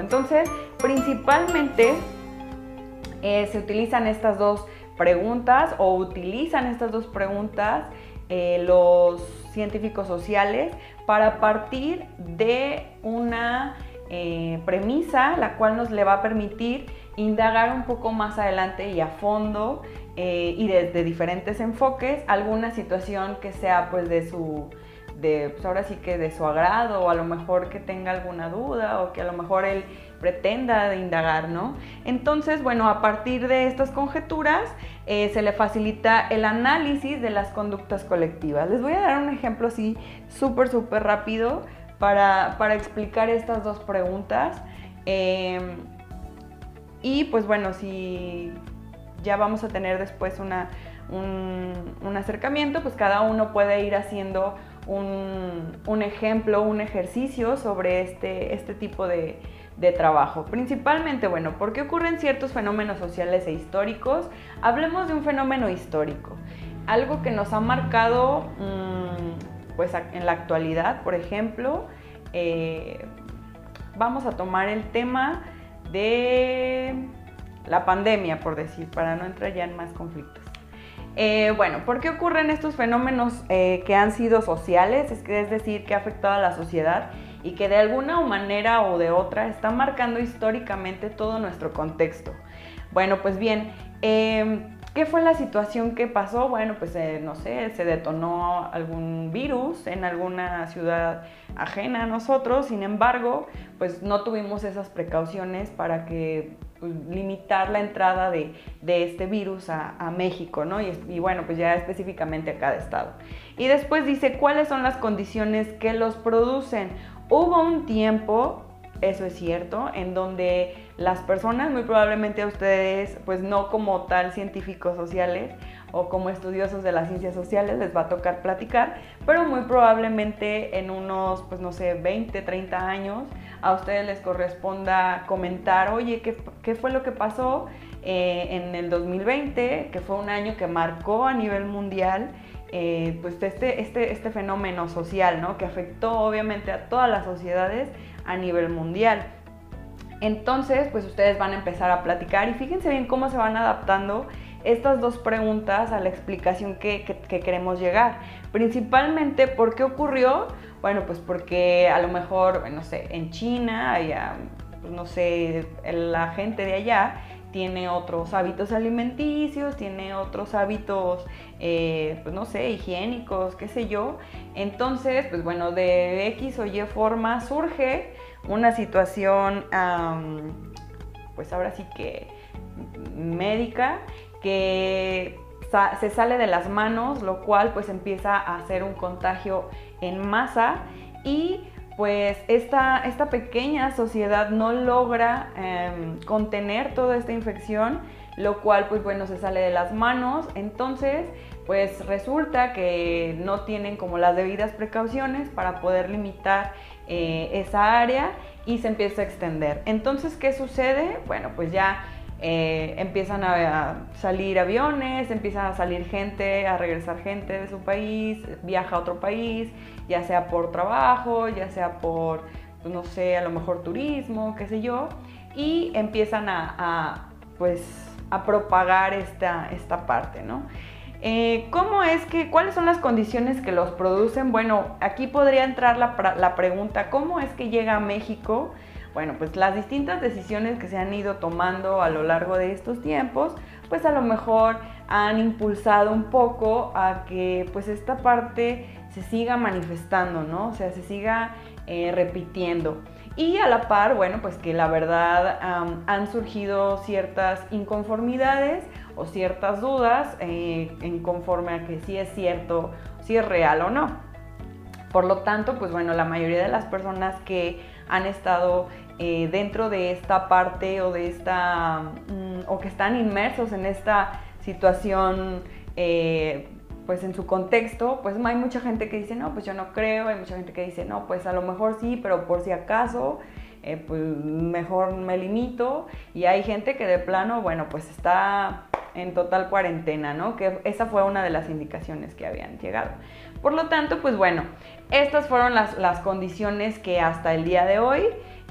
Entonces, principalmente eh, se utilizan estas dos preguntas o utilizan estas dos preguntas eh, los científicos sociales para partir de una eh, premisa la cual nos le va a permitir indagar un poco más adelante y a fondo y desde diferentes enfoques alguna situación que sea pues de su de, pues ahora sí que de su agrado o a lo mejor que tenga alguna duda o que a lo mejor él pretenda indagar, ¿no? Entonces, bueno, a partir de estas conjeturas eh, se le facilita el análisis de las conductas colectivas. Les voy a dar un ejemplo así súper, súper rápido para, explicar estas dos preguntas. Em, y pues bueno, si ya vamos a tener después una, un, acercamiento, pues cada uno puede ir haciendo un, ejemplo, un ejercicio sobre este, este tipo de, trabajo. Principalmente, bueno, ¿por qué ocurren ciertos fenómenos sociales e históricos? Hablemos de un fenómeno histórico, algo que nos ha marcado mm, pues en la actualidad, por ejemplo, eh, vamos a tomar el tema de la pandemia, por decir, para no entrar ya en más conflictos. Eh, bueno, ¿por qué ocurren estos fenómenos eh, que han sido sociales? Es, decir, que ha afectado a la sociedad y que de alguna manera o de otra está marcando históricamente todo nuestro contexto. Bueno, pues bien, em, ¿qué fue la situación que pasó? Bueno, pues eh, no sé, se detonó algún virus en alguna ciudad ajena a nosotros, sin embargo, pues no tuvimos esas precauciones para que limitar la entrada de, este virus a, México, ¿no? Y, y, bueno, pues ya específicamente a cada estado. Y después dice, ¿cuáles son las condiciones que los producen? Hubo un tiempo, eso es cierto, en donde las personas, muy probablemente a ustedes, pues no como tal científicos sociales o como estudiosos de las ciencias sociales, les va a tocar platicar, pero muy probablemente en unos, pues no sé, 20, 30 años, a ustedes les corresponda comentar, oye, ¿qué, fue lo que pasó eh, en el 2020, que fue un año que marcó a nivel mundial? Eh, pues este, este, este fenómeno social, ¿no? Que afectó obviamente a todas las sociedades a nivel mundial. Entonces, pues ustedes van a empezar a platicar y fíjense bien cómo se van adaptando estas dos preguntas a la explicación que, queremos llegar. Principalmente, ¿por qué ocurrió? Bueno, pues porque a lo mejor, no sé, en China, allá, pues no sé, la gente de allá tiene otros hábitos alimenticios, tiene otros hábitos, eh, pues no sé, higiénicos, qué sé yo. Entonces, pues bueno, de X o Y forma surge una situación, pues ahora sí que médica, que se sale de las manos, lo cual pues empieza a hacer un contagio en masa y pues esta, esta pequeña sociedad no logra em, contener toda esta infección, lo cual pues bueno se sale de las manos, entonces pues resulta que no tienen como las debidas precauciones para poder limitar eh, esa área y se empieza a extender. Entonces, ¿qué sucede? Bueno, pues ya eh, empiezan a, salir aviones, empiezan a salir gente, a regresar gente de su país, viaja a otro país, ya sea por trabajo, ya sea por, pues, no sé, a lo mejor turismo, qué sé yo, y empiezan a, pues, a propagar esta, esta parte, ¿no? Eh, ¿Cómo es que, cuáles son las condiciones que los producen? Bueno, aquí podría entrar la, la pregunta, ¿cómo es que llega a México? Bueno, pues las distintas decisiones que se han ido tomando a lo largo de estos tiempos, pues a lo mejor han impulsado un poco a que pues esta parte se siga manifestando, ¿no? O sea, se siga eh, repitiendo. Y a la par, bueno, pues que la verdad han surgido ciertas inconformidades o ciertas dudas eh, en conforme a que si es cierto, si es real o no. Por lo tanto, pues bueno, la mayoría de las personas que han estado eh, dentro de esta parte o de esta, mm, o que están inmersos en esta situación, eh, pues en su contexto, pues hay mucha gente que dice, no, pues yo no creo, hay mucha gente que dice, no, pues a lo mejor sí, pero por si acaso, eh, pues mejor me limito, y hay gente que de plano, bueno, pues está en total cuarentena, ¿no? Que esa fue una de las indicaciones que habían llegado. Por lo tanto, pues bueno, estas fueron las, condiciones que hasta el día de hoy,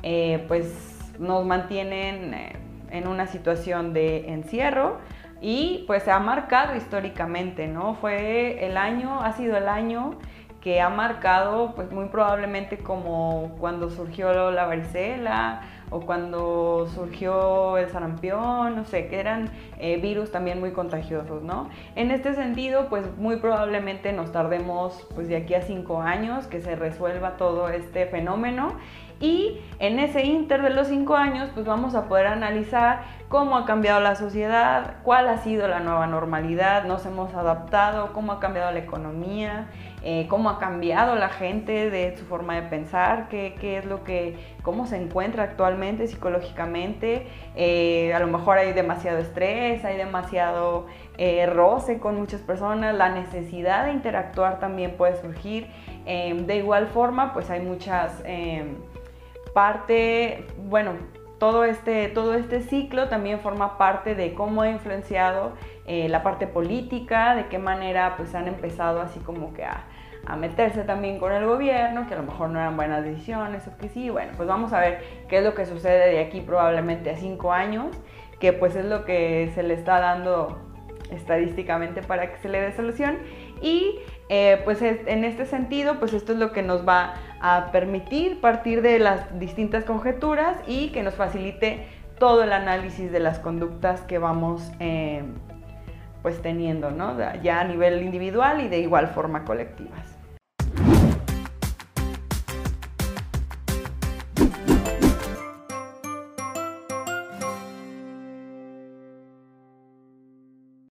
eh, pues nos mantienen eh, en una situación de encierro y pues se ha marcado históricamente, ¿no? Fue el año, ha sido el año que ha marcado pues muy probablemente como cuando surgió la varicela o cuando surgió el sarampión, no sé, que eran eh, virus también muy contagiosos, ¿no? En este sentido, pues muy probablemente nos tardemos pues de aquí a cinco años que se resuelva todo este fenómeno y en ese inter de los cinco años, pues vamos a poder analizar cómo ha cambiado la sociedad, cuál ha sido la nueva normalidad, nos hemos adaptado, cómo ha cambiado la economía, eh, cómo ha cambiado la gente de su forma de pensar, qué, es lo que, cómo se encuentra actualmente psicológicamente. Eh, a lo mejor hay demasiado estrés, hay demasiado eh, roce con muchas personas, la necesidad de interactuar también puede surgir. de igual forma, pues hay muchas parte, bueno, todo este, todo este ciclo también forma parte de cómo ha influenciado eh, la parte política, de qué manera pues han empezado así como que a, a, meterse también con el gobierno, que a lo mejor no eran buenas decisiones o que sí, bueno, pues vamos a ver qué es lo que sucede de aquí probablemente a cinco años, que pues es lo que se le está dando estadísticamente para que se le dé solución. Y eh, pues en este sentido, pues esto es lo que nos va a permitir partir de las distintas conjeturas y que nos facilite todo el análisis de las conductas que vamos eh, pues teniendo. Ya a nivel individual y de igual forma colectivas.